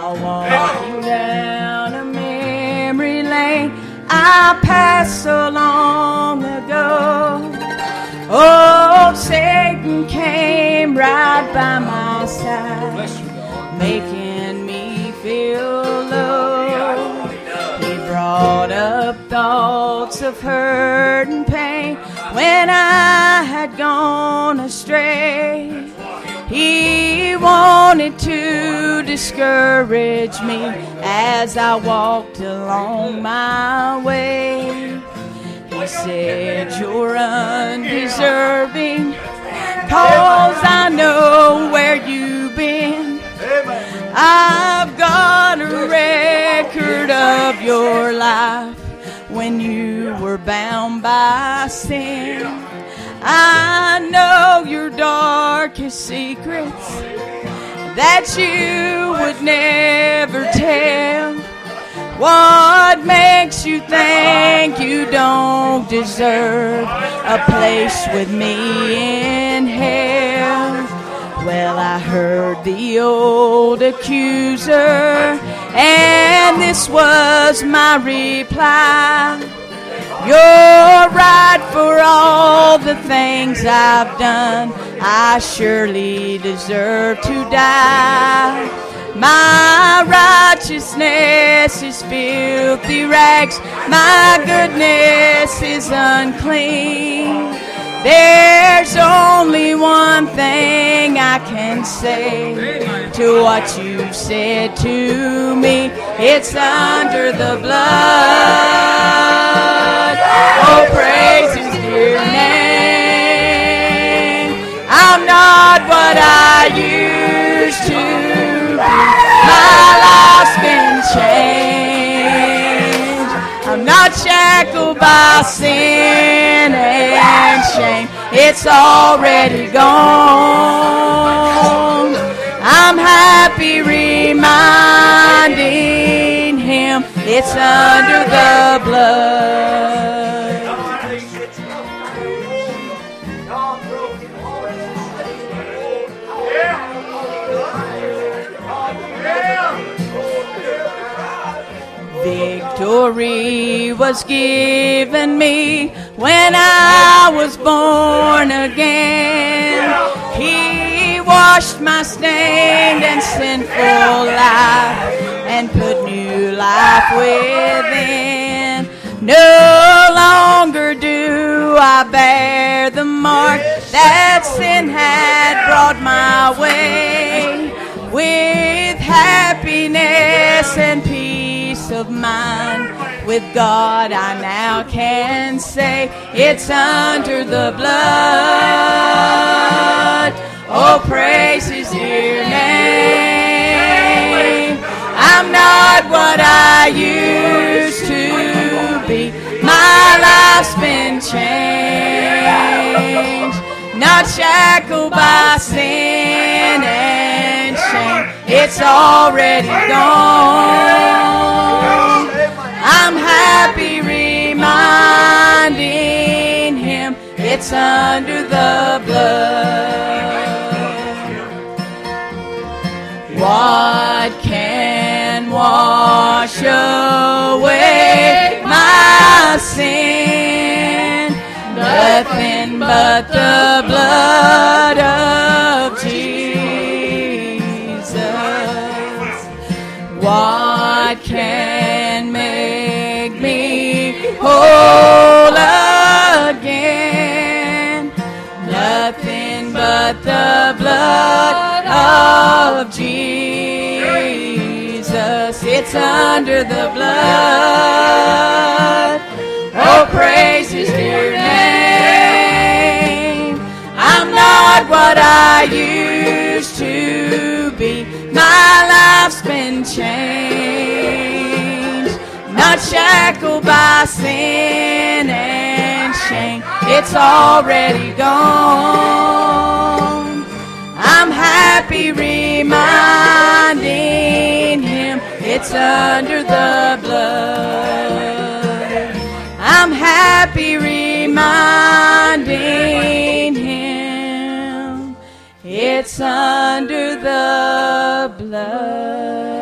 While walking down a memory lane I passed so long ago. Oh, Satan came right by my side, making me feel low. He brought up thoughts of hurt and pain when I had gone astray. He wanted to discourage me as I walked along my way. He said, You're undeserving, cause I know where you've been. I've got a record of your life when you were bound by sin. I know your darkest secrets that you would never tell. What makes you think you don't deserve a place with me in hell? Well, I heard the old accuser, and this was my reply. You're right for all the things I've done. I surely deserve to die. My righteousness is filthy rags. My goodness is unclean. There's only one thing I can say to what you've said to me. It's under the blood. Praise His dear name. I'm not what I used to. My life's been changed. I'm not shackled by sin and shame. It's already gone. I'm happy reminding him it's under the blood. Victory was given me when I was born again. He washed my stained and sinful life and put new life within. No longer do I bear the mark that sin had brought my way. With happiness and peace of mine. with God I now can say it's under the blood. Oh, praise His dear name. I'm not what I used to be. My life's been changed, not shackled by sin and shame. It's already gone. I'm happy reminding him it's under the blood. What can wash away my sin? Nothing but the blood of Jesus. What can whole again? Nothing but the blood of Jesus. It's under the blood. Oh, praise His dear name. I'm not what I used to be. My life's been changed, shackled by sin and shame. It's already gone. I'm happy reminding him it's under the blood. I'm happy reminding him it's under the blood.